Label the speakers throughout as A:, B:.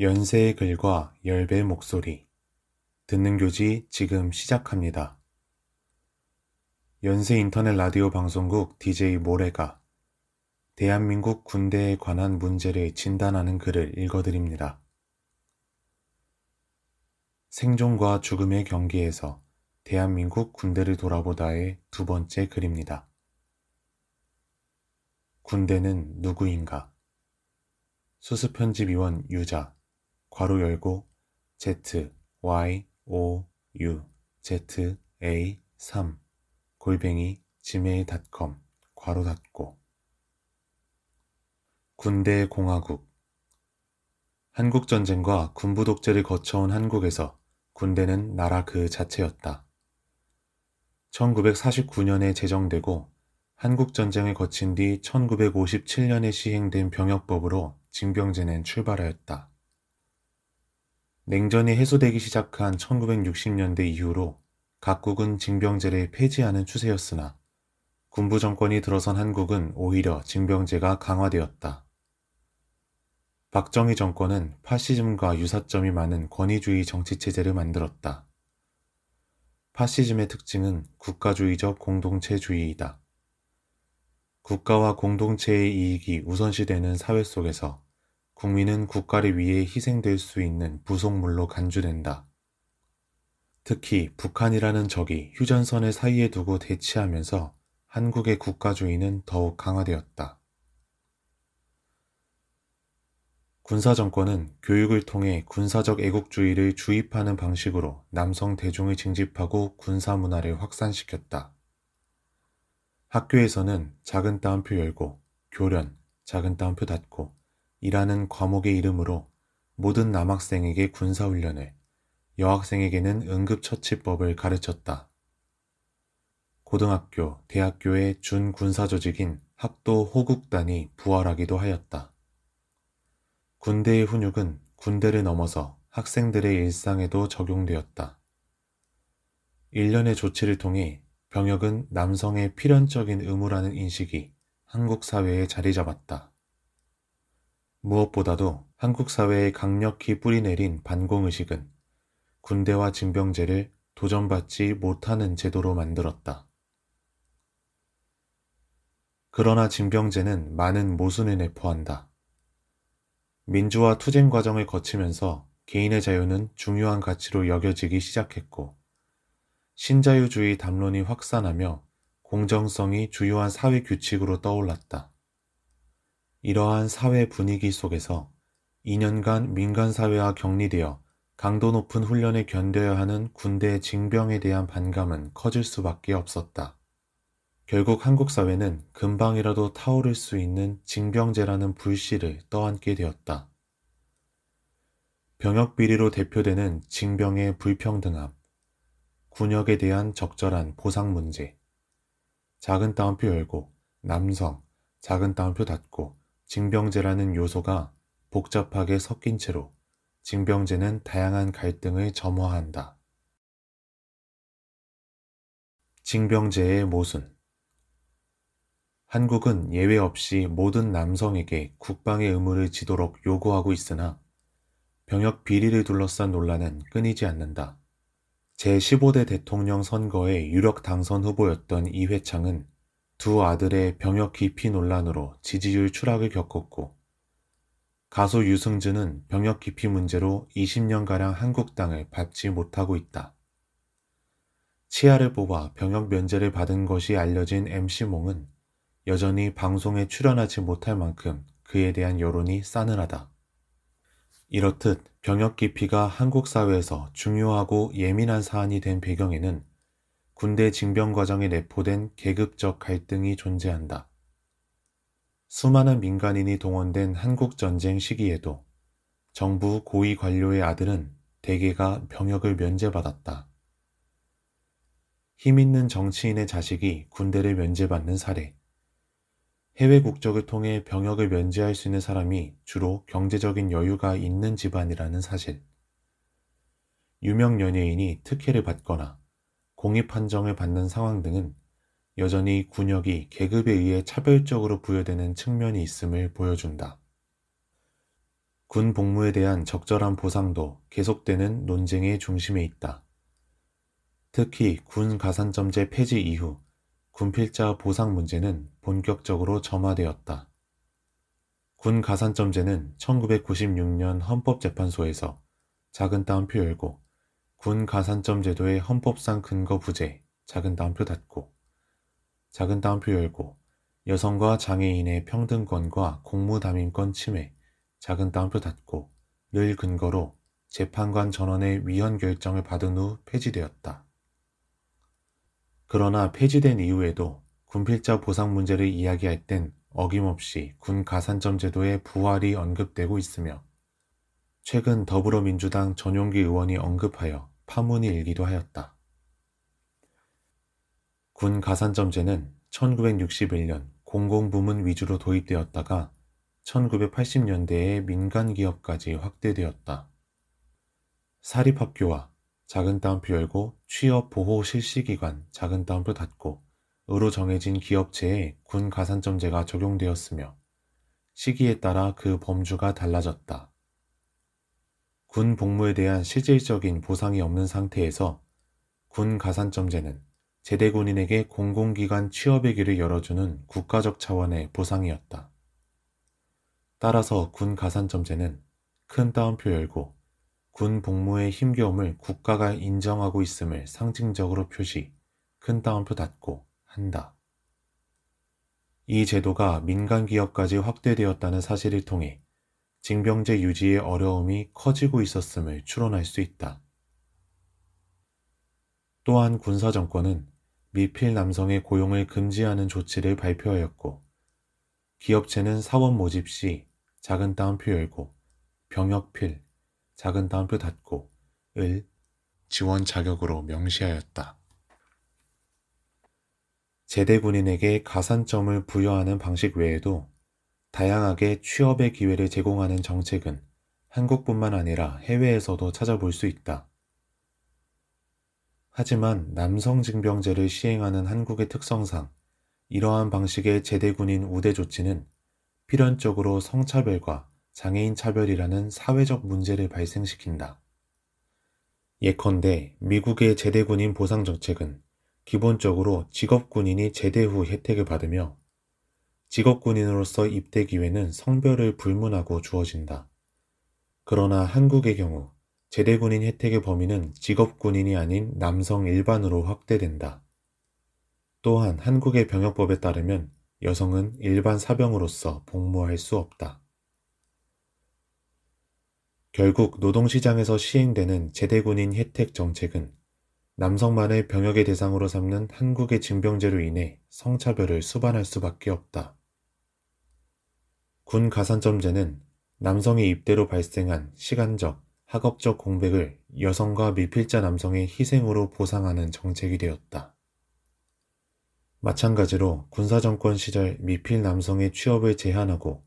A: 연세의 글과 열배의 목소리. 듣는 교지 지금 시작합니다. 연세 인터넷 라디오 방송국 DJ 모래가 대한민국 군대에 관한 문제를 진단하는 글을 읽어드립니다. 생존과 죽음의 경기에서 대한민국 군대를 돌아보다의 두 번째 글입니다. 군대는 누구인가? 수습편집위원 유자 괄호 열고 Z Y O U Z A 3 골뱅이 gmail.com 괄호 닫고 군대 공화국 한국 전쟁과 군부 독재를 거쳐온 한국에서 군대는 나라 그 자체였다. 1949년에 제정되고 한국 전쟁을 거친 뒤 1957년에 시행된 병역법으로 징병제는 출발하였다. 냉전이 해소되기 시작한 1960년대 이후로 각국은 징병제를 폐지하는 추세였으나 군부 정권이 들어선 한국은 오히려 징병제가 강화되었다. 박정희 정권은 파시즘과 유사점이 많은 권위주의 정치체제를 만들었다. 파시즘의 특징은 국가주의적 공동체주의이다. 국가와 공동체의 이익이 우선시되는 사회 속에서 국민은 국가를 위해 희생될 수 있는 부속물로 간주된다. 특히 북한이라는 적이 휴전선을 사이에 두고 대치하면서 한국의 국가주의는 더욱 강화되었다. 군사정권은 교육을 통해 군사적 애국주의를 주입하는 방식으로 남성 대중을 징집하고 군사문화를 확산시켰다. 학교에서는 작은 따옴표 열고, 교련, 작은 따옴표 닫고, 이라는 과목의 이름으로 모든 남학생에게 군사훈련을, 여학생에게는 응급처치법을 가르쳤다. 고등학교, 대학교의 준군사조직인 학도 호국단이 부활하기도 하였다. 군대의 훈육은 군대를 넘어서 학생들의 일상에도 적용되었다. 일련의 조치를 통해 병역은 남성의 필연적인 의무라는 인식이 한국 사회에 자리 잡았다. 무엇보다도 한국 사회에 강력히 뿌리내린 반공의식은 군대와 징병제를 도전받지 못하는 제도로 만들었다. 그러나 징병제는 많은 모순을 내포한다. 민주화 투쟁 과정을 거치면서 개인의 자유는 중요한 가치로 여겨지기 시작했고, 신자유주의 담론이 확산하며 공정성이 주요한 사회 규칙으로 떠올랐다. 이러한 사회 분위기 속에서 2년간 민간사회와 격리되어 강도 높은 훈련에 견뎌야 하는 군대 징병에 대한 반감은 커질 수밖에 없었다. 결국 한국 사회는 금방이라도 타오를 수 있는 징병제라는 불씨를 떠안게 되었다. 병역 비리로 대표되는 징병의 불평등함, 군역에 대한 적절한 보상 문제, 작은 따옴표 열고, 남성, 작은 따옴표 닫고, 징병제라는 요소가 복잡하게 섞인 채로 징병제는 다양한 갈등을 점화한다. 징병제의 모순 한국은 예외 없이 모든 남성에게 국방의 의무를 지도록 요구하고 있으나 병역 비리를 둘러싼 논란은 끊이지 않는다. 제15대 대통령 선거의 유력 당선 후보였던 이회창은 두 아들의 병역 기피 논란으로 지지율 추락을 겪었고 가수 유승준은 병역 기피 문제로 20년가량 한국 땅을 밟지 못하고 있다. 치아를 뽑아 병역 면제를 받은 것이 알려진 MC몽은 여전히 방송에 출연하지 못할 만큼 그에 대한 여론이 싸늘하다. 이렇듯 병역 기피가 한국 사회에서 중요하고 예민한 사안이 된 배경에는 군대 징병 과정에 내포된 계급적 갈등이 존재한다. 수많은 민간인이 동원된 한국 전쟁 시기에도 정부 고위 관료의 아들은 대개가 병역을 면제받았다. 힘 있는 정치인의 자식이 군대를 면제받는 사례. 해외 국적을 통해 병역을 면제할 수 있는 사람이 주로 경제적인 여유가 있는 집안이라는 사실. 유명 연예인이 특혜를 받거나 공익 판정을 받는 상황 등은 여전히 군역이 계급에 의해 차별적으로 부여되는 측면이 있음을 보여준다. 군 복무에 대한 적절한 보상도 계속되는 논쟁의 중심에 있다. 특히 군 가산점제 폐지 이후 군필자 보상 문제는 본격적으로 점화되었다. 군 가산점제는 1996년 헌법재판소에서 작은 따옴표 열고 군 가산점 제도의 헌법상 근거 부재 작은 따옴표 닫고 작은 따옴표 열고 여성과 장애인의 평등권과 공무담임권 침해 작은 따옴표 닫고 를 근거로 재판관 전원의 위헌 결정을 받은 후 폐지되었다. 그러나 폐지된 이후에도 군필자 보상 문제를 이야기할 땐 어김없이 군 가산점 제도의 부활이 언급되고 있으며 최근 더불어민주당 전용기 의원이 언급하여 파문이 일기도 하였다. 군 가산점제는 1961년 공공부문 위주로 도입되었다가 1980년대에 민간 기업까지 확대되었다. 사립학교와 작은 따옴표 열고 취업 보호 실시기관 작은 따옴표 닫고 으로 정해진 기업체에 군 가산점제가 적용되었으며 시기에 따라 그 범주가 달라졌다. 군 복무에 대한 실질적인 보상이 없는 상태에서 군 가산점제는 제대군인에게 공공기관 취업의 길을 열어주는 국가적 차원의 보상이었다. 따라서 군 가산점제는 큰 따옴표 열고 군 복무의 힘겨움을 국가가 인정하고 있음을 상징적으로 표시, 큰 따옴표 닫고 한다. 이 제도가 민간 기업까지 확대되었다는 사실을 통해 징병제 유지의 어려움이 커지고 있었음을 추론할 수 있다. 또한 군사 정권은 미필 남성의 고용을 금지하는 조치를 발표하였고, 기업체는 사원 모집 시 작은 따옴표 열고, 병역필, 작은 따옴표 닫고, 을 지원 자격으로 명시하였다. 제대 군인에게 가산점을 부여하는 방식 외에도 다양하게 취업의 기회를 제공하는 정책은 한국뿐만 아니라 해외에서도 찾아볼 수 있다. 하지만 남성징병제를 시행하는 한국의 특성상 이러한 방식의 제대군인 우대 조치는 필연적으로 성차별과 장애인 차별이라는 사회적 문제를 발생시킨다. 예컨대 미국의 제대군인 보상 정책은 기본적으로 직업군인이 제대 후 혜택을 받으며 직업군인으로서 입대 기회는 성별을 불문하고 주어진다. 그러나 한국의 경우 제대군인 혜택의 범위는 직업군인이 아닌 남성 일반으로 확대된다. 또한 한국의 병역법에 따르면 여성은 일반 사병으로서 복무할 수 없다. 결국 노동시장에서 시행되는 제대군인 혜택 정책은 남성만을 병역의 대상으로 삼는 한국의 징병제로 인해 성차별을 수반할 수밖에 없다. 군 가산점제는 남성의 입대로 발생한 시간적, 학업적 공백을 여성과 미필자 남성의 희생으로 보상하는 정책이 되었다. 마찬가지로 군사정권 시절 미필 남성의 취업을 제한하고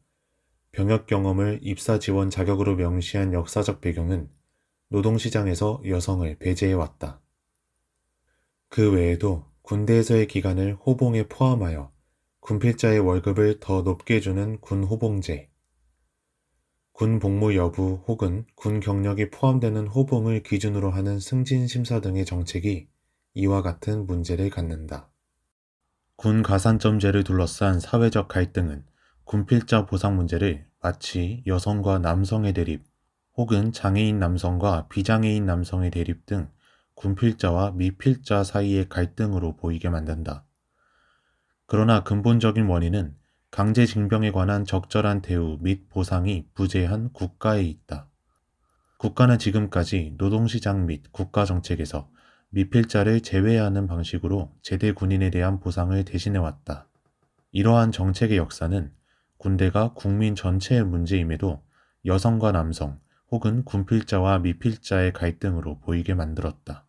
A: 병역 경험을 입사 지원 자격으로 명시한 역사적 배경은 노동시장에서 여성을 배제해왔다. 그 외에도 군대에서의 기간을 호봉에 포함하여 군필자의 월급을 더 높게 주는 군호봉제, 군 복무 여부 혹은 군 경력이 포함되는 호봉을 기준으로 하는 승진 심사 등의 정책이 이와 같은 문제를 갖는다. 군 가산점제를 둘러싼 사회적 갈등은 군필자 보상 문제를 마치 여성과 남성의 대립 혹은 장애인 남성과 비장애인 남성의 대립 등 군필자와 미필자 사이의 갈등으로 보이게 만든다. 그러나 근본적인 원인은 강제징병에 관한 적절한 대우 및 보상이 부재한 국가에 있다. 국가는 지금까지 노동시장 및 국가정책에서 미필자를 제외하는 방식으로 제대 군인에 대한 보상을 대신해왔다. 이러한 정책의 역사는 군대가 국민 전체의 문제임에도 여성과 남성 혹은 군필자와 미필자의 갈등으로 보이게 만들었다.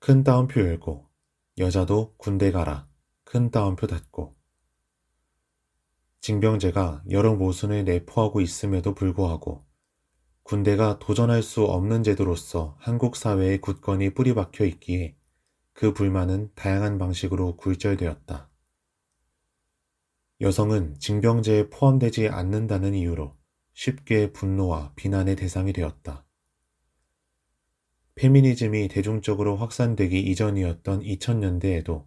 A: 큰 따옴표 열고 여자도 군대 가라. 큰 따옴표 닫고 징병제가 여러 모순을 내포하고 있음에도 불구하고 군대가 도전할 수 없는 제도로서 한국 사회에 굳건히 뿌리박혀 있기에 그 불만은 다양한 방식으로 굴절되었다. 여성은 징병제에 포함되지 않는다는 이유로 쉽게 분노와 비난의 대상이 되었다. 페미니즘이 대중적으로 확산되기 이전이었던 2000년대에도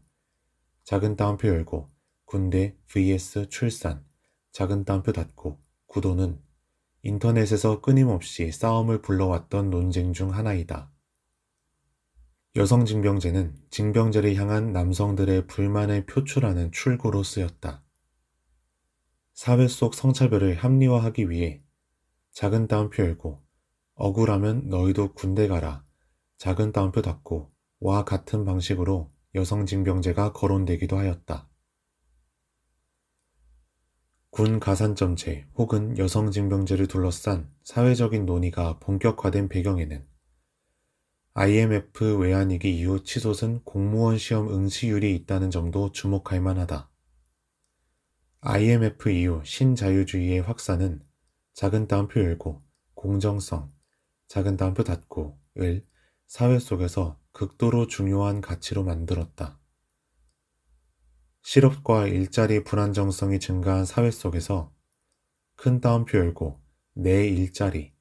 A: 작은 따옴표 열고 군대 vs 출산 작은 따옴표 닫고 구도는 인터넷에서 끊임없이 싸움을 불러왔던 논쟁 중 하나이다. 여성 징병제는 징병제를 향한 남성들의 불만을 표출하는 출구로 쓰였다. 사회 속 성차별을 합리화하기 위해 작은 따옴표 열고 억울하면 너희도 군대 가라 작은 따옴표 닫고 와 같은 방식으로 여성 징병제가 거론되기도 하였다. 군 가산점제 혹은 여성 징병제를 둘러싼 사회적인 논의가 본격화된 배경에는 IMF 외환위기 이후 치솟은 공무원 시험 응시율이 있다는 점도 주목할 만하다. IMF 이후 신자유주의의 확산은 작은 따옴표 열고 공정성, 작은 따옴표 닫고 을 사회 속에서 극도로 중요한 가치로 만들었다. 실업과 일자리 불안정성이 증가한 사회 속에서 큰 따옴표 열고 내 일자리,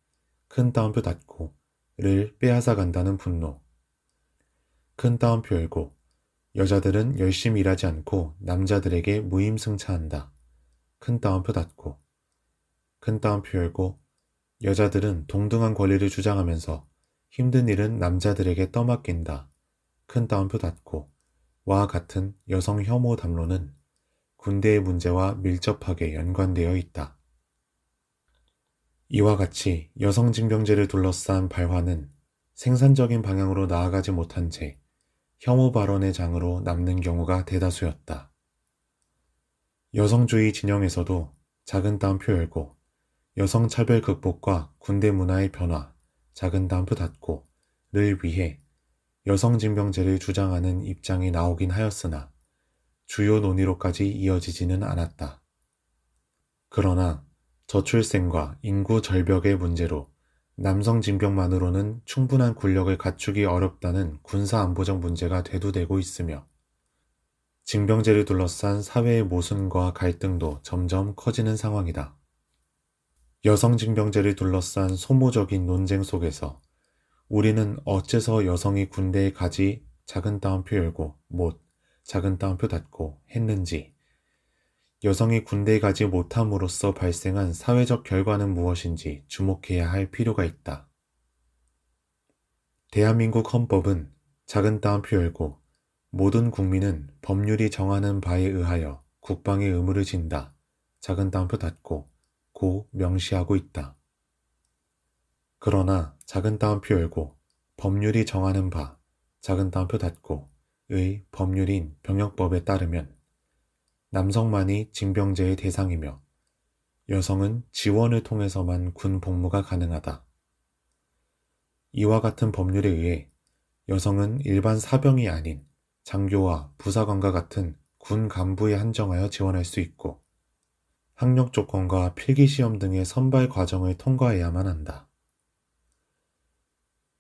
A: 큰 따옴표 닫고 를 빼앗아 간다는 분노. 큰 따옴표 열고 여자들은 열심히 일하지 않고 남자들에게 무임승차한다. 큰 따옴표 닫고 큰 따옴표 열고 여자들은 동등한 권리를 주장하면서 힘든 일은 남자들에게 떠맡긴다. 큰 따옴표 닫고 와 같은 여성 혐오 담론은 군대의 문제와 밀접하게 연관되어 있다. 이와 같이 여성 징병제를 둘러싼 발화는 생산적인 방향으로 나아가지 못한 채 혐오 발언의 장으로 남는 경우가 대다수였다. 여성주의 진영에서도 작은 따옴표 열고 여성 차별 극복과 군대 문화의 변화, 작은 담프 닫고를 위해 여성 징병제를 주장하는 입장이 나오긴 하였으나 주요 논의로까지 이어지지는 않았다. 그러나 저출생과 인구 절벽의 문제로 남성 징병만으로는 충분한 군력을 갖추기 어렵다는 군사안보적 문제가 대두되고 있으며 징병제를 둘러싼 사회의 모순과 갈등도 점점 커지는 상황이다. 여성 징병제를 둘러싼 소모적인 논쟁 속에서 우리는 어째서 여성이 군대에 가지 작은 따옴표 열고 못 작은 따옴표 닫고 했는지 여성이 군대에 가지 못함으로써 발생한 사회적 결과는 무엇인지 주목해야 할 필요가 있다. 대한민국 헌법은 작은 따옴표 열고 모든 국민은 법률이 정하는 바에 의하여 국방의 의무를 진다. 작은 따옴표 닫고 고 명시하고 있다. 그러나 작은 따옴표 열고 법률이 정하는 바 작은 따옴표 닫고 의 법률인 병역법에 따르면 남성만이 징병제의 대상이며 여성은 지원을 통해서만 군 복무가 가능하다. 이와 같은 법률에 의해 여성은 일반 사병이 아닌 장교와 부사관과 같은 군 간부에 한정하여 지원할 수 있고 학력 조건과 필기시험 등의 선발 과정을 통과해야만 한다.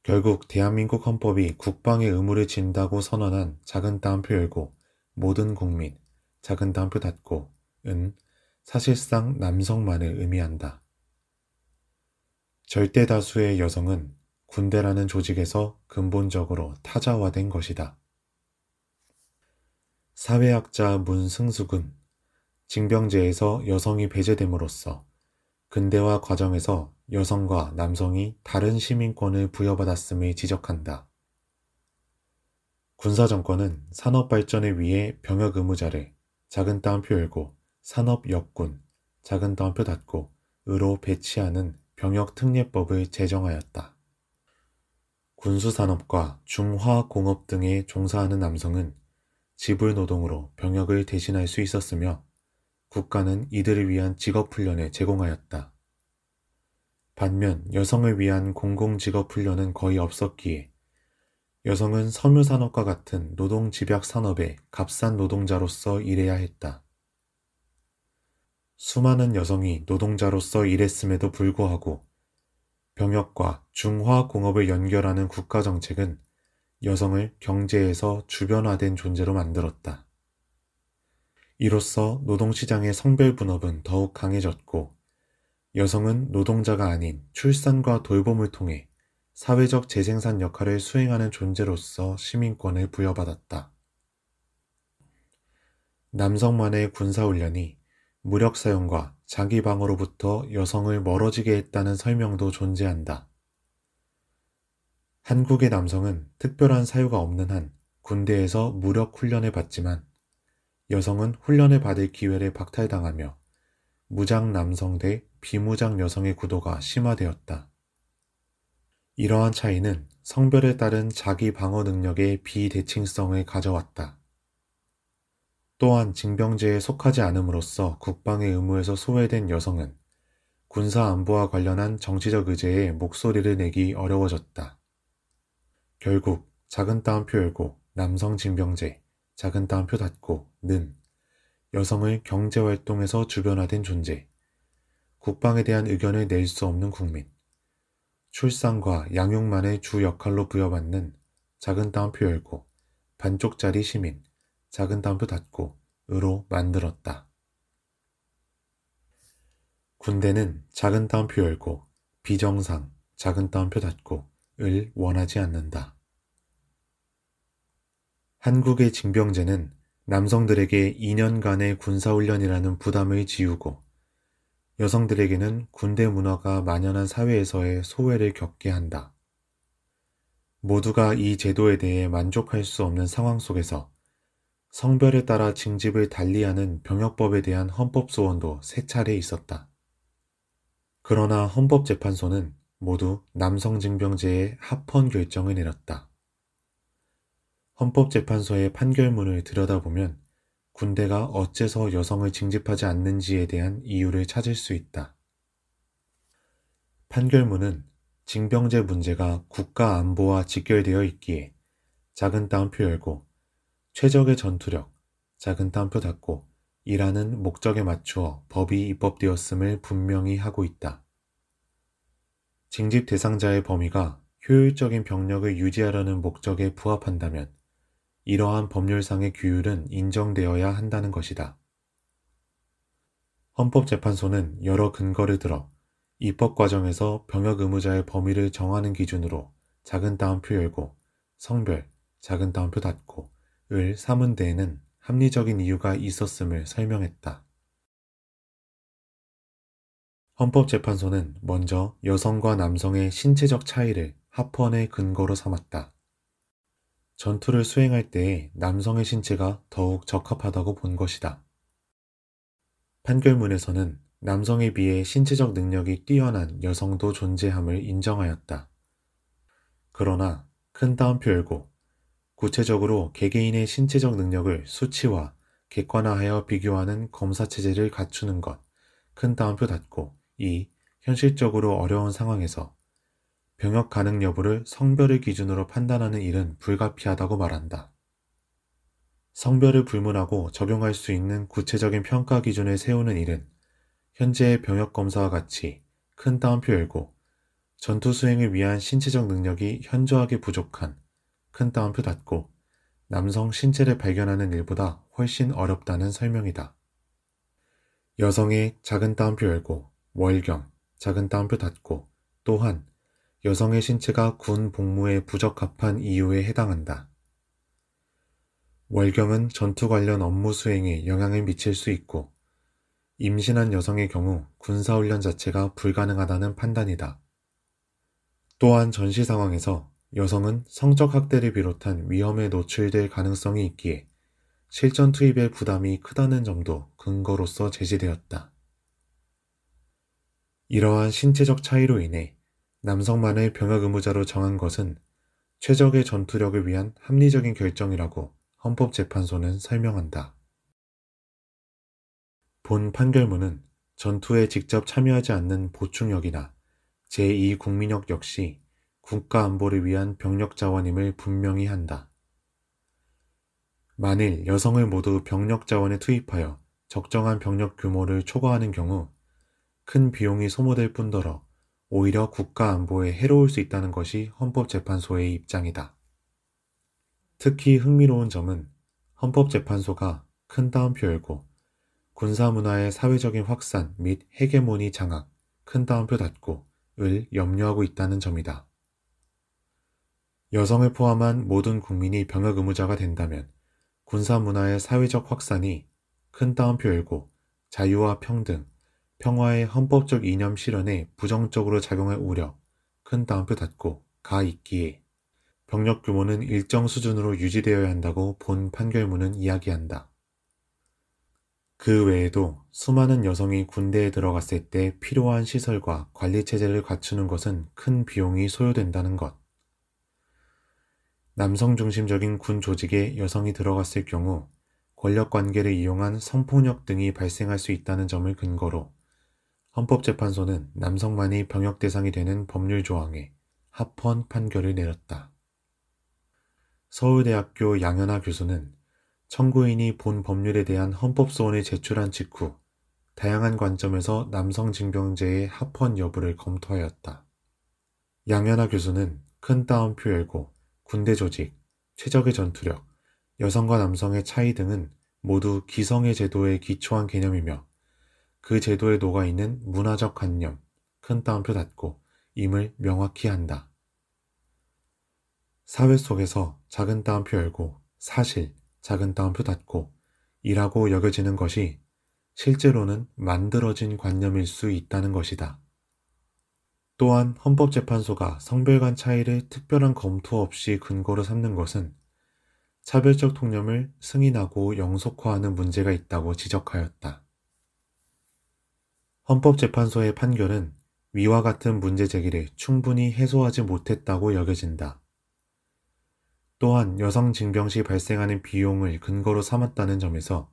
A: 결국 대한민국 헌법이 국방의 의무를 진다고 선언한 작은 따옴표 열고 모든 국민, 작은 따옴표 닫고 은 사실상 남성만을 의미한다. 절대 다수의 여성은 군대라는 조직에서 근본적으로 타자화된 것이다. 사회학자 문승숙은 징병제에서 여성이 배제됨으로써 근대화 과정에서 여성과 남성이 다른 시민권을 부여받았음을 지적한다. 군사정권은 산업발전을 위해 병역 의무자를 작은 따옴표 열고 산업역군, 작은 따옴표 닫고 으로 배치하는 병역특례법을 제정하였다. 군수산업과 중화공업 등에 종사하는 남성은 지불노동으로 병역을 대신할 수 있었으며 국가는 이들을 위한 직업훈련을 제공하였다. 반면 여성을 위한 공공직업훈련은 거의 없었기에 여성은 섬유산업과 같은 노동집약산업의 값싼 노동자로서 일해야 했다. 수많은 여성이 노동자로서 일했음에도 불구하고 병역과 중화공업을 연결하는 국가정책은 여성을 경제에서 주변화된 존재로 만들었다. 이로써 노동시장의 성별 분업은 더욱 강해졌고 여성은 노동자가 아닌 출산과 돌봄을 통해 사회적 재생산 역할을 수행하는 존재로서 시민권을 부여받았다. 남성만의 군사훈련이 무력 사용과 자기 방어로부터 여성을 멀어지게 했다는 설명도 존재한다. 한국의 남성은 특별한 사유가 없는 한 군대에서 무력 훈련을 받지만 여성은 훈련을 받을 기회를 박탈당하며 무장 남성 대 비무장 여성의 구도가 심화되었다. 이러한 차이는 성별에 따른 자기 방어 능력의 비대칭성을 가져왔다. 또한 징병제에 속하지 않음으로써 국방의 의무에서 소외된 여성은 군사 안보와 관련한 정치적 의제에 목소리를 내기 어려워졌다. 결국 작은 따옴표 열고 남성 징병제, 작은 따옴표 닫고 는 여성을 경제활동에서 주변화된 존재, 국방에 대한 의견을 낼 수 없는 국민, 출산과 양육만의 주 역할로 부여받는 작은 따옴표 열고 반쪽짜리 시민, 작은 따옴표 닫고 으로 만들었다. 군대는 작은 따옴표 열고 비정상, 작은 따옴표 닫고 을 원하지 않는다. 한국의 징병제는 남성들에게 2년간의 군사훈련이라는 부담을 지우고 여성들에게는 군대 문화가 만연한 사회에서의 소외를 겪게 한다. 모두가 이 제도에 대해 만족할 수 없는 상황 속에서 성별에 따라 징집을 달리하는 병역법에 대한 헌법 소원도 세 차례 있었다. 그러나 헌법재판소는 모두 남성 징병제의 합헌 결정을 내렸다. 헌법재판소의 판결문을 들여다보면 군대가 어째서 여성을 징집하지 않는지에 대한 이유를 찾을 수 있다. 판결문은 징병제 문제가 국가 안보와 직결되어 있기에 작은 따옴표 열고 최적의 전투력, 작은 따옴표 닫고 이라는 목적에 맞추어 법이 입법되었음을 분명히 하고 있다. 징집 대상자의 범위가 효율적인 병력을 유지하려는 목적에 부합한다면 이러한 법률상의 규율은 인정되어야 한다는 것이다. 헌법재판소는 여러 근거를 들어 입법 과정에서 병역 의무자의 범위를 정하는 기준으로 작은 따옴표 열고 성별, 작은 따옴표 닫고 을 삼은 데에는 합리적인 이유가 있었음을 설명했다. 헌법재판소는 먼저 여성과 남성의 신체적 차이를 합헌의 근거로 삼았다. 전투를 수행할 때에 남성의 신체가 더욱 적합하다고 본 것이다. 판결문에서는 남성에 비해 신체적 능력이 뛰어난 여성도 존재함을 인정하였다. 그러나 큰 따옴표 열고 구체적으로 개개인의 신체적 능력을 수치화, 객관화하여 비교하는 검사 체제를 갖추는 것, 큰 따옴표 닫고 이 현실적으로 어려운 상황에서 병역 가능 여부를 성별을 기준으로 판단하는 일은 불가피하다고 말한다. 성별을 불문하고 적용할 수 있는 구체적인 평가 기준을 세우는 일은 현재의 병역 검사와 같이 큰 따옴표 열고 전투 수행을 위한 신체적 능력이 현저하게 부족한 큰 따옴표 닫고 남성 신체를 발견하는 일보다 훨씬 어렵다는 설명이다. 여성의 작은 따옴표 열고 월경 작은 따옴표 닫고 또한 여성의 신체가 군 복무에 부적합한 이유에 해당한다. 월경은 전투 관련 업무 수행에 영향을 미칠 수 있고 임신한 여성의 경우 군사훈련 자체가 불가능하다는 판단이다. 또한 전시 상황에서 여성은 성적 학대를 비롯한 위험에 노출될 가능성이 있기에 실전 투입의 부담이 크다는 점도 근거로서 제시되었다. 이러한 신체적 차이로 인해 남성만을 병역 의무자로 정한 것은 최적의 전투력을 위한 합리적인 결정이라고 헌법재판소는 설명한다. 본 판결문은 전투에 직접 참여하지 않는 보충역이나 제2국민역 역시 국가 안보를 위한 병력 자원임을 분명히 한다. 만일 여성을 모두 병력 자원에 투입하여 적정한 병력 규모를 초과하는 경우 큰 비용이 소모될 뿐더러 오히려 국가 안보에 해로울 수 있다는 것이 헌법재판소의 입장이다. 특히 흥미로운 점은 헌법재판소가 큰 따옴표 열고 군사문화의 사회적인 확산 및 헤게모니 장악, 큰 따옴표 닫고 을 염려하고 있다는 점이다. 여성을 포함한 모든 국민이 병역 의무자가 된다면 군사 문화의 사회적 확산이 큰 따옴표 열고 자유와 평등, 평화의 헌법적 이념 실현에 부정적으로 작용할 우려, 큰 따옴표 닫고 가 있기에 병력 규모는 일정 수준으로 유지되어야 한다고 본 판결문은 이야기한다. 그 외에도 수많은 여성이 군대에 들어갔을 때 필요한 시설과 관리 체제를 갖추는 것은 큰 비용이 소요된다는 것. 남성 중심적인 군 조직에 여성이 들어갔을 경우 권력 관계를 이용한 성폭력 등이 발생할 수 있다는 점을 근거로 헌법재판소는 남성만이 병역 대상이 되는 법률 조항에 합헌 판결을 내렸다. 서울대학교 양현아 교수는 청구인이 본 법률에 대한 헌법소원을 제출한 직후 다양한 관점에서 남성 징병제의 합헌 여부를 검토하였다. 양현아 교수는 큰 따옴표 열고 군대 조직, 최적의 전투력, 여성과 남성의 차이 등은 모두 기성의 제도에 기초한 개념이며 그 제도에 녹아있는 문화적 관념, 큰 따옴표 닫고 임을 명확히 한다. 사회 속에서 작은 따옴표 열고 사실, 작은 따옴표 닫고 이라고 여겨지는 것이 실제로는 만들어진 관념일 수 있다는 것이다. 또한 헌법재판소가 성별 간 차이를 특별한 검토 없이 근거로 삼는 것은 차별적 통념을 승인하고 영속화하는 문제가 있다고 지적하였다. 헌법재판소의 판결은 위와 같은 문제 제기를 충분히 해소하지 못했다고 여겨진다. 또한 여성 징병 시 발생하는 비용을 근거로 삼았다는 점에서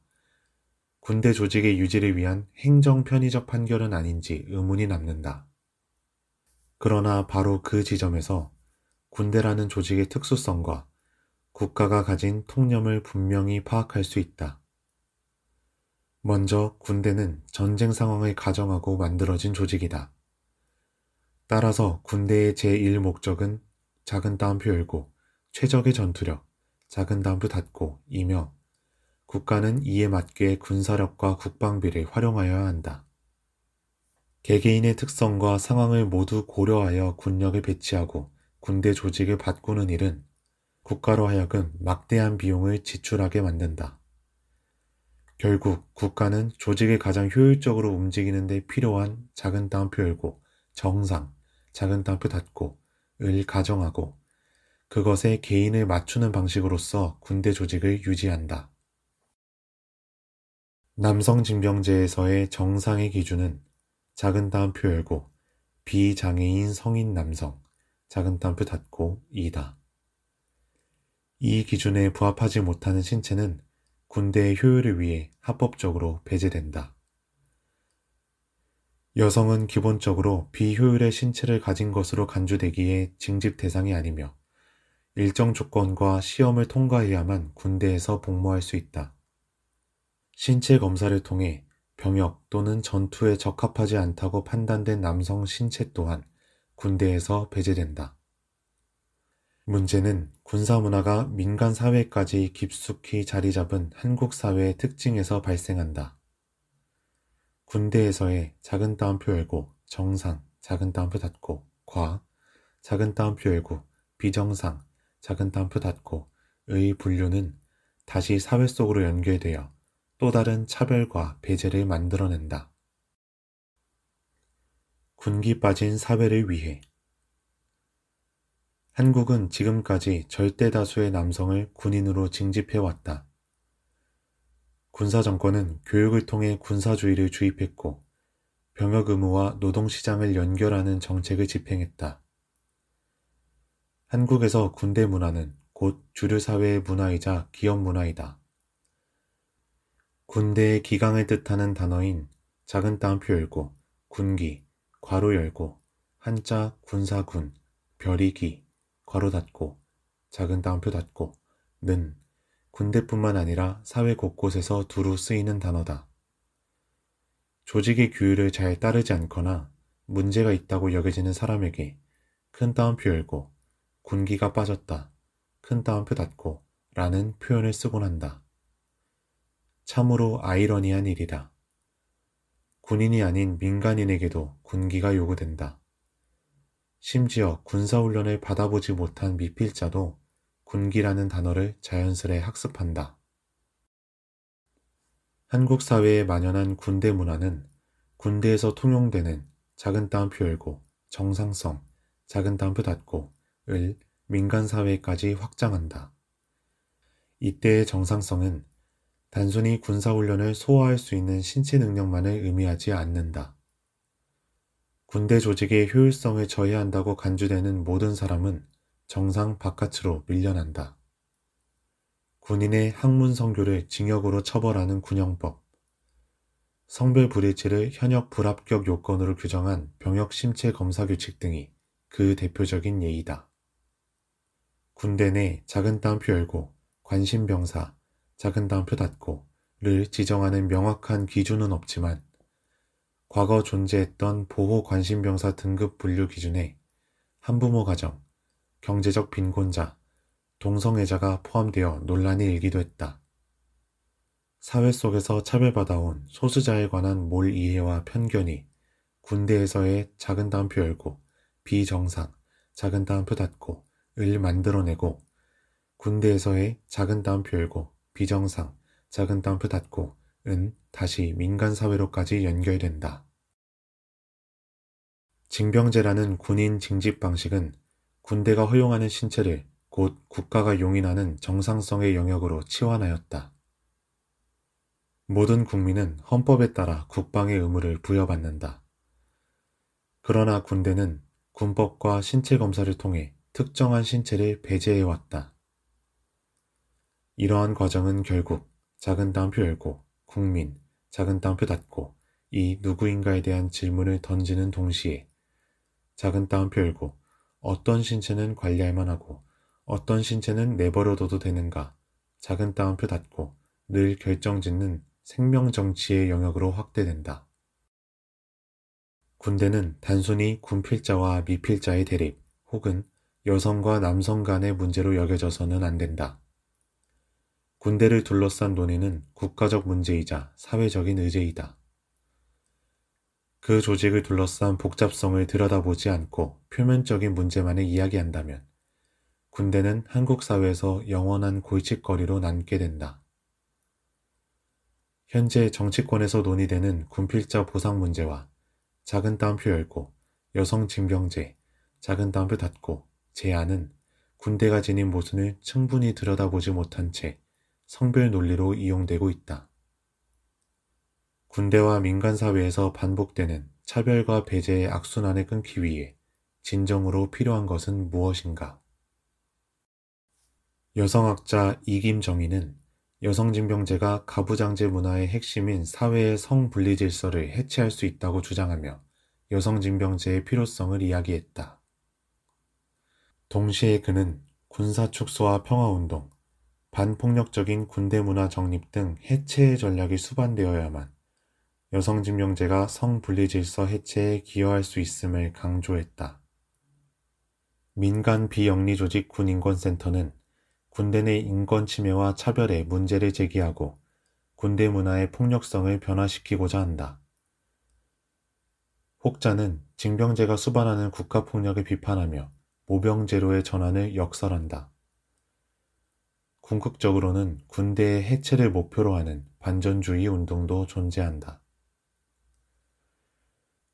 A: 군대 조직의 유지를 위한 행정 편의적 판결은 아닌지 의문이 남는다. 그러나 바로 그 지점에서 군대라는 조직의 특수성과 국가가 가진 통념을 분명히 파악할 수 있다. 먼저 군대는 전쟁 상황을 가정하고 만들어진 조직이다. 따라서 군대의 제1 목적은 작은 따옴표 열고 최적의 전투력, 작은 따옴표 닫고 이며 국가는 이에 맞게 군사력과 국방비를 활용하여야 한다. 개개인의 특성과 상황을 모두 고려하여 군력을 배치하고 군대 조직을 바꾸는 일은 국가로 하여금 막대한 비용을 지출하게 만든다. 결국 국가는 조직을 가장 효율적으로 움직이는 데 필요한 작은 따옴표 열고 정상, 작은 따옴표 닫고 을 가정하고 그것에 개인을 맞추는 방식으로서 군대 조직을 유지한다. 남성 징병제에서의 정상의 기준은 작은 따옴표 열고 비장애인 성인 남성 작은 따옴표 닫고 이다. 이 기준에 부합하지 못하는 신체는 군대의 효율을 위해 합법적으로 배제된다. 여성은 기본적으로 비효율의 신체를 가진 것으로 간주되기에 징집 대상이 아니며 일정 조건과 시험을 통과해야만 군대에서 복무할 수 있다. 신체 검사를 통해 병역 또는 전투에 적합하지 않다고 판단된 남성 신체 또한 군대에서 배제된다. 문제는 군사 문화가 민간 사회까지 깊숙이 자리 잡은 한국 사회의 특징에서 발생한다. 군대에서의 작은 따옴표 열고 정상, 작은 따옴표 닫고 과, 작은 따옴표 열고 비정상, 작은 따옴표 닫고 의 분류는 다시 사회 속으로 연결되어 또 다른 차별과 배제를 만들어낸다. 군기 빠진 사회를 위해 한국은 지금까지 절대 다수의 남성을 군인으로 징집해왔다. 군사정권은 교육을 통해 군사주의를 주입했고 병역 의무와 노동시장을 연결하는 정책을 집행했다. 한국에서 군대 문화는 곧 주류 사회의 문화이자 기업 문화이다. 군대의 기강을 뜻하는 단어인 작은 따옴표 열고 군기 괄호 열고 한자 군사군 별이기 괄호 닫고 작은 따옴표 닫고 는 군대뿐만 아니라 사회 곳곳에서 두루 쓰이는 단어다. 조직의 규율을 잘 따르지 않거나 문제가 있다고 여겨지는 사람에게 큰 따옴표 열고 군기가 빠졌다. 큰 따옴표 닫고 라는 표현을 쓰곤 한다. 참으로 아이러니한 일이다. 군인이 아닌 민간인에게도 군기가 요구된다. 심지어 군사훈련을 받아보지 못한 미필자도 군기라는 단어를 자연스레 학습한다. 한국 사회에 만연한 군대 문화는 군대에서 통용되는 작은 따옴표 열고 정상성, 작은 따옴표 닫고 을 민간 사회까지 확장한다. 이때의 정상성은 단순히 군사훈련을 소화할 수 있는 신체 능력만을 의미하지 않는다. 군대 조직의 효율성을 저해한다고 간주되는 모든 사람은 정상 바깥으로 밀려난다. 군인의 학문 성교를 징역으로 처벌하는 군형법, 성별 불일치를 현역 불합격 요건으로 규정한 병역 심체 검사 규칙 등이 그 대표적인 예이다. 군대 내 작은 따옴표 열고 관심병사, 작은 따옴표 닫고를 지정하는 명확한 기준은 없지만 과거 존재했던 보호 관심병사 등급 분류 기준에 한부모 가정, 경제적 빈곤자, 동성애자가 포함되어 논란이 일기도 했다. 사회 속에서 차별받아온 소수자에 관한 몰 이해와 편견이 군대에서의 작은 따옴표 열고 비정상, 작은 따옴표 닫고 을 만들어내고 군대에서의 작은 따옴표 열고 비정상, 작은 따옴표 닫고 은 다시 민간 사회로까지 연결된다. 징병제라는 군인 징집 방식은 군대가 허용하는 신체를 곧 국가가 용인하는 정상성의 영역으로 치환하였다. 모든 국민은 헌법에 따라 국방의 의무를 부여받는다. 그러나 군대는 군법과 신체 검사를 통해 특정한 신체를 배제해왔다. 이러한 과정은 결국 작은 따옴표 열고 국민, 작은 따옴표 닫고 이 누구인가에 대한 질문을 던지는 동시에 작은 따옴표 열고 어떤 신체는 관리할 만하고 어떤 신체는 내버려둬도 되는가 작은 따옴표 닫고 늘 결정짓는 생명 정치의 영역으로 확대된다. 군대는 단순히 군필자와 미필자의 대립 혹은 여성과 남성 간의 문제로 여겨져서는 안 된다. 군대를 둘러싼 논의는 국가적 문제이자 사회적인 의제이다. 그 조직을 둘러싼 복잡성을 들여다보지 않고 표면적인 문제만을 이야기한다면 군대는 한국 사회에서 영원한 골칫거리로 남게 된다. 현재 정치권에서 논의되는 군필자 보상 문제와 작은 따옴표 열고 여성 징병제, 작은 따옴표 닫고 제안은 군대가 지닌 모순을 충분히 들여다보지 못한 채 성별 논리로 이용되고 있다. 군대와 민간사회에서 반복되는 차별과 배제의 악순환을 끊기 위해 진정으로 필요한 것은 무엇인가? 여성학자 이김정희는 여성징병제가 가부장제 문화의 핵심인 사회의 성분리 질서를 해체할 수 있다고 주장하며 여성징병제의 필요성을 이야기했다. 동시에 그는 군사 축소와 평화운동, 반폭력적인 군대 문화 정립 등 해체의 전략이 수반되어야만 여성징병제가 성분리 질서 해체에 기여할 수 있음을 강조했다. 민간 비영리 조직 군인권센터는 군대 내 인권 침해와 차별에 문제를 제기하고 군대 문화의 폭력성을 변화시키고자 한다. 혹자는 징병제가 수반하는 국가폭력을 비판하며 모병제로의 전환을 역설한다. 궁극적으로는 군대의 해체를 목표로 하는 반전주의 운동도 존재한다.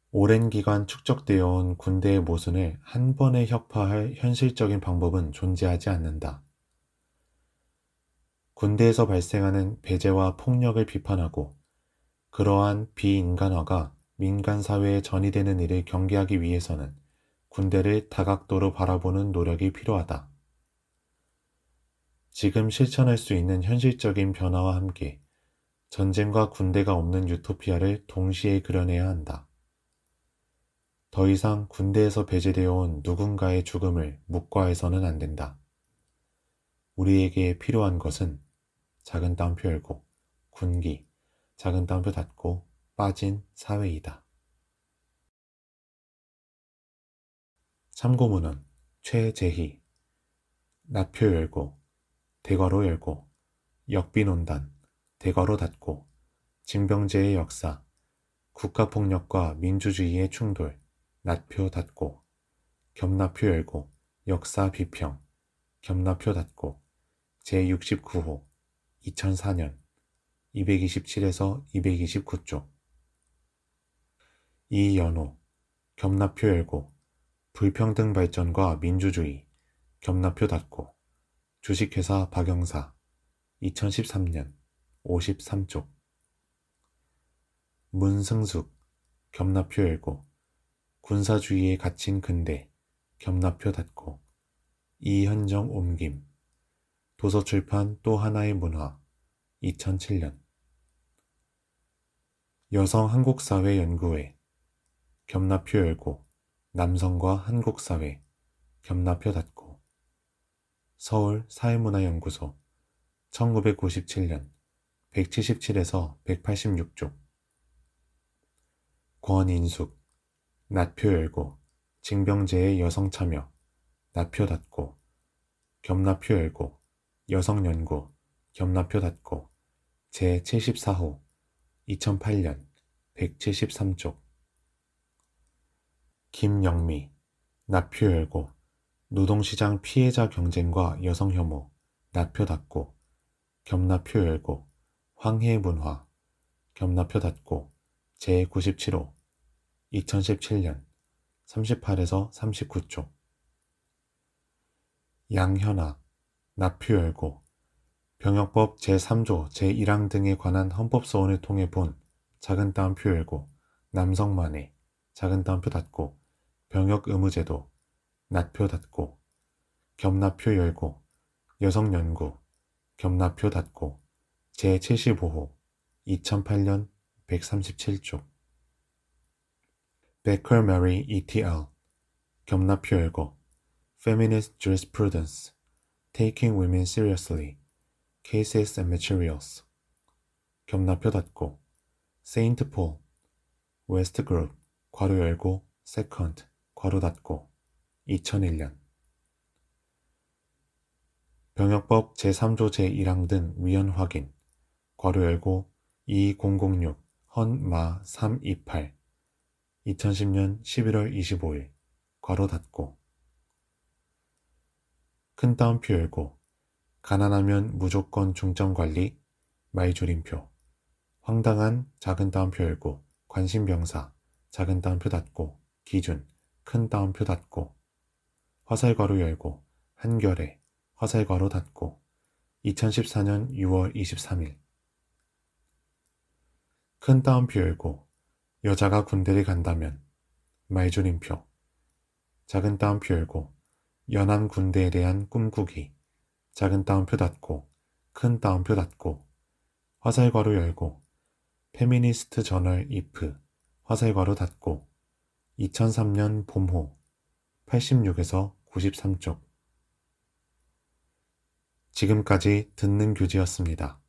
A: 오랜 기간 축적되어 온 군대의 모순을 한 번에 혁파할 현실적인 방법은 존재하지 않는다. 군대에서 발생하는 배제와 폭력을 비판하고 그러한 비인간화가 민간 사회에 전이되는 일을 경계하기 위해서는 군대를 다각도로 바라보는 노력이 필요하다. 지금 실천할 수 있는 현실적인 변화와 함께 전쟁과 군대가 없는 유토피아를 동시에 그려내야 한다. 더 이상 군대에서 배제되어 온 누군가의 죽음을 묵과해서는 안 된다. 우리에게 필요한 것은 작은 따옴표 열고 군기, 작은 따옴표 닫고 빠진 사회이다. 참고문헌 최재희 나표 열고 대괄호 열고 역비논단 대괄호 닫고 징병제의 역사 국가폭력과 민주주의의 충돌, 낫표 닫고, 겸납표 열고, 역사 비평, 겸납표 닫고, 제69호, 2004년, 227에서 229쪽. 이연호, 겸납표 열고, 불평등 발전과 민주주의, 겸납표 닫고, 주식회사 박영사, 2013년, 53쪽. 문승숙, 겸납표 열고, 군사주의에 갇힌 근대, 겸납표 닫고, 이현정 옮김, 도서출판 또 하나의 문화, 2007년. 여성 한국사회 연구회, 겸납표 열고, 남성과 한국사회, 겸납표 닫고, 서울 사회문화연구소, 1997년, 177에서 186쪽. 권인숙, 낫표 열고, 징병제의 여성 참여, 낫표 닫고, 겸납표 열고, 여성 연구, 겸납표 닫고, 제74호, 2008년, 173쪽. 김영미, 납표 열고, 노동시장 피해자 경쟁과 여성 혐오, 납표 닫고, 겸납표 열고, 황해 문화, 겸납표 닫고, 제97호 2017년 38에서 39쪽 양현아 납표 열고 병역법 제3조 제1항 등에 관한 헌법소원을 통해 본 작은 따옴표 열고 남성만의 작은 따옴표 닫고 병역 의무제도 납표 닫고 겸납표 열고 여성연구 겸납표 닫고 제75호 2008년 137쪽 베커 메리 ETL 겸납표 열고 Feminist Jurisprudence Taking Women Seriously Cases and Materials 겸납표 닫고 세인트 폴 West Group 괄호 열고 second 괄호 닫고 2001년. 병역법 제3조 제1항 등 위헌 확인. 괄호 열고 2006 헌마 328 2010년 11월 25일. 괄호 닫고. 큰 따옴표 열고. 가난하면 무조건 중점관리. 마이조림표. 황당한 작은 따옴표 열고. 관심병사. 작은 따옴표 닫고. 기준. 큰 따옴표 닫고 화살괄호 열고 한결에 화살괄호 닫고 2014년 6월 23일. 큰 따옴표 열고 여자가 군대를 간다면 말조림표 작은 따옴표 열고 연안 군대에 대한 꿈꾸기 작은 따옴표 닫고 큰 따옴표 닫고 화살괄호 열고 페미니스트 저널 이프 화살괄호 닫고 2003년 봄호 86에서 93쪽 지금까지 듣는 교지였습니다.